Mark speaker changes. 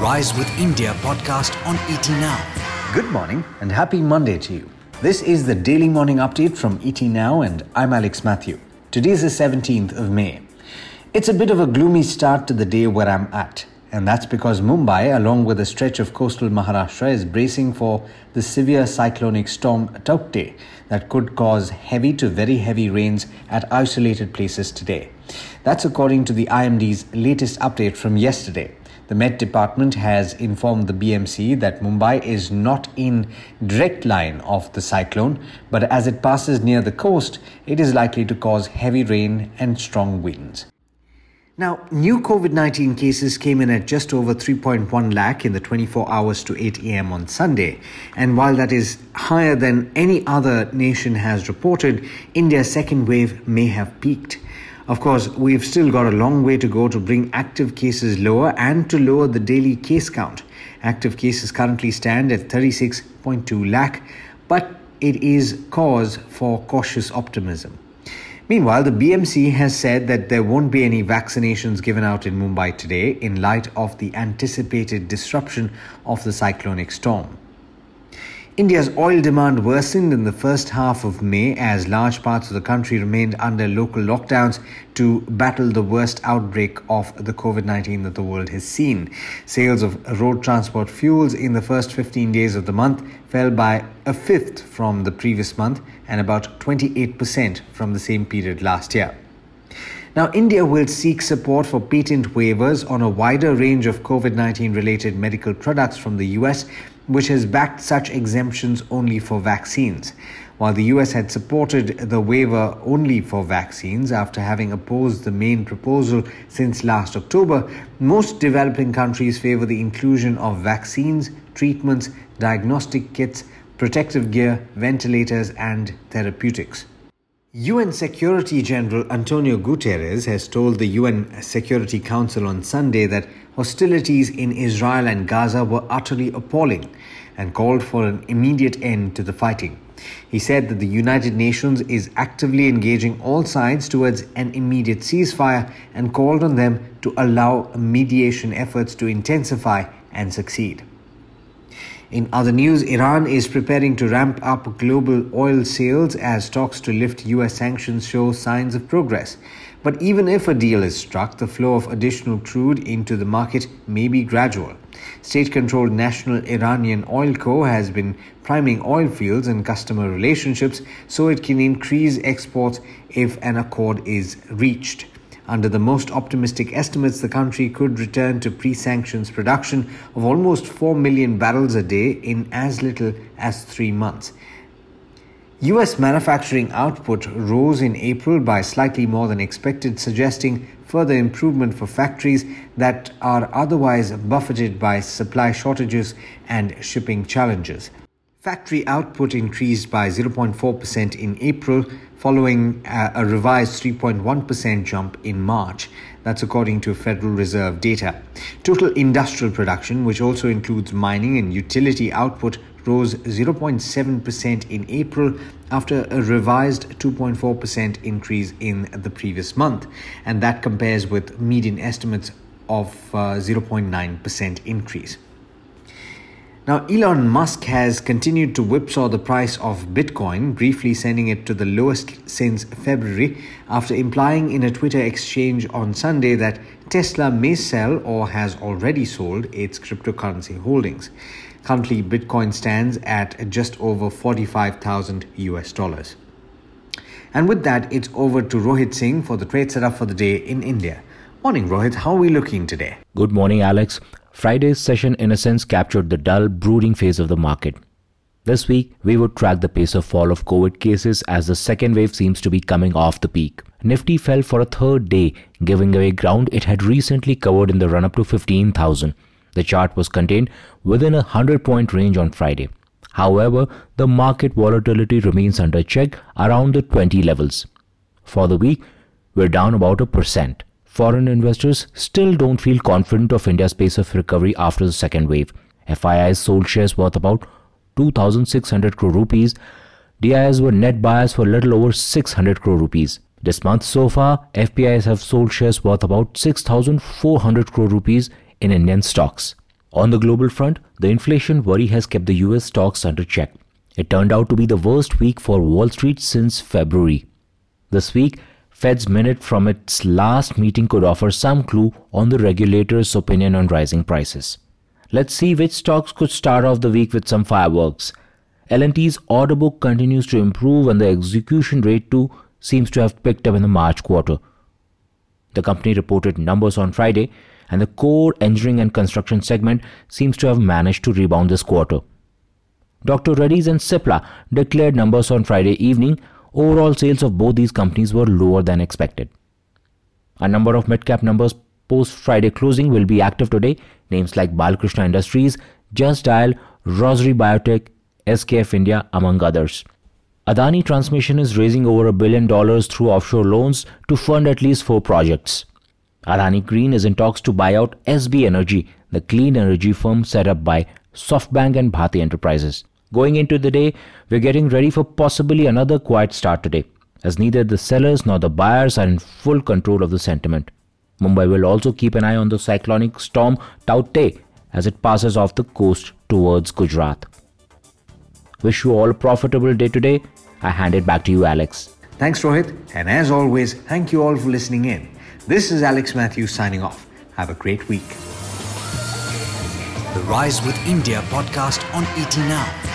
Speaker 1: Rise with India podcast on ET Now.
Speaker 2: Good morning and happy Monday to you. This is the daily morning update from ET Now, and I'm Alex Matthew. Today is the 17th of May. It's a bit of a gloomy start to the day where I'm at, and that's because Mumbai, along with a stretch of coastal Maharashtra, is bracing for the severe cyclonic storm Taukte that could cause heavy to very heavy rains at isolated places today. That's according to the IMD's latest update from yesterday. The Met Department has informed the BMC that Mumbai is not in direct line of the cyclone, but as it passes near the coast, it is likely to cause heavy rain and strong winds. Now, new COVID 19 cases came in at just over 3.1 lakh in the 24 hours to 8 a.m. on Sunday. And while that is higher than any other nation has reported, India's second wave may have peaked. Of course, we've still got a long way to go to bring active cases lower and to lower the daily case count. Active cases currently stand at 36.2 lakh, but it is cause for cautious optimism. Meanwhile, the BMC has said that there won't be any vaccinations given out in Mumbai today in light of the anticipated disruption of the cyclonic storm. India's oil demand worsened in the first half of May as large parts of the country remained under local lockdowns to battle the worst outbreak of the COVID 19 that the world has seen. Sales of road transport fuels in the first 15 days of the month fell by a fifth from the previous month and about 28% from the same period last year. Now, India will seek support for patent waivers on a wider range of COVID 19 related medical products from the US which has backed such exemptions only for vaccines. While the US had supported the waiver only for vaccines after having opposed the main proposal since last October, most developing countries favor the inclusion of vaccines, treatments, diagnostic kits, protective gear, ventilators, and therapeutics. UN Secretary General Antonio Guterres has told the UN Security Council on Sunday that hostilities in Israel and Gaza were utterly appalling and called for an immediate end to the fighting. He said that the United Nations is actively engaging all sides towards an immediate ceasefire and called on them to allow mediation efforts to intensify and succeed. In other news, Iran is preparing to ramp up global oil sales as talks to lift US sanctions show signs of progress. But even if a deal is struck, the flow of additional crude into the market may be gradual. State controlled National Iranian Oil Co. has been priming oil fields and customer relationships so it can increase exports if an accord is reached. Under the most optimistic estimates, the country could return to pre sanctions production of almost 4 million barrels a day in as little as three months. US manufacturing output rose in April by slightly more than expected, suggesting further improvement for factories that are otherwise buffeted by supply shortages and shipping challenges. Factory output increased by 0.4% in April, following a revised 3.1% jump in March. That's according to Federal Reserve data. Total industrial production, which also includes mining and utility output, rose 0.7% in April after a revised 2.4% increase in the previous month. And that compares with median estimates of uh, 0.9% increase. Now, Elon Musk has continued to whipsaw the price of Bitcoin, briefly sending it to the lowest since February, after implying in a Twitter exchange on Sunday that Tesla may sell or has already sold its cryptocurrency holdings. Currently, Bitcoin stands at just over 45,000 US dollars. And with that, it's over to Rohit Singh for the trade setup for the day in India. Morning, Rohit. How are we looking today?
Speaker 3: Good morning, Alex. Friday's session, in a sense, captured the dull, brooding phase of the market. This week, we would track the pace of fall of COVID cases as the second wave seems to be coming off the peak. Nifty fell for a third day, giving away ground it had recently covered in the run up to 15,000. The chart was contained within a 100 point range on Friday. However, the market volatility remains under check around the 20 levels. For the week, we're down about a percent foreign investors still don't feel confident of India's pace of recovery after the second wave. FII's sold shares worth about 2,600 crore rupees. DIIs were net buyers for a little over 600 crore rupees. This month so far, FPIs have sold shares worth about 6,400 crore rupees in Indian stocks. On the global front, the inflation worry has kept the US stocks under check. It turned out to be the worst week for Wall Street since February. This week, Fed's minute from its last meeting could offer some clue on the regulator's opinion on rising prices. Let's see which stocks could start off the week with some fireworks. L&T's order book continues to improve and the execution rate too seems to have picked up in the March quarter. The company reported numbers on Friday and the core engineering and construction segment seems to have managed to rebound this quarter. Dr. Reddy's and Cipla declared numbers on Friday evening. Overall sales of both these companies were lower than expected. A number of mid-cap numbers post Friday closing will be active today. Names like Balkrishna Industries, Just Dial, Rossari Biotech, SKF India, among others. Adani Transmission is raising over a billion dollars through offshore loans to fund at least four projects. Adani Green is in talks to buy out SB Energy, the clean energy firm set up by SoftBank and Bharti Enterprises. Going into the day, we're getting ready for possibly another quiet start today, as neither the sellers nor the buyers are in full control of the sentiment. Mumbai will also keep an eye on the cyclonic storm Taukte as it passes off the coast towards Gujarat. Wish you all a profitable day today. I hand it back to you, Alex.
Speaker 2: Thanks, Rohit. And as always, thank you all for listening in. This is Alex Matthews signing off. Have a great week.
Speaker 1: The Rise with India podcast on ET Now.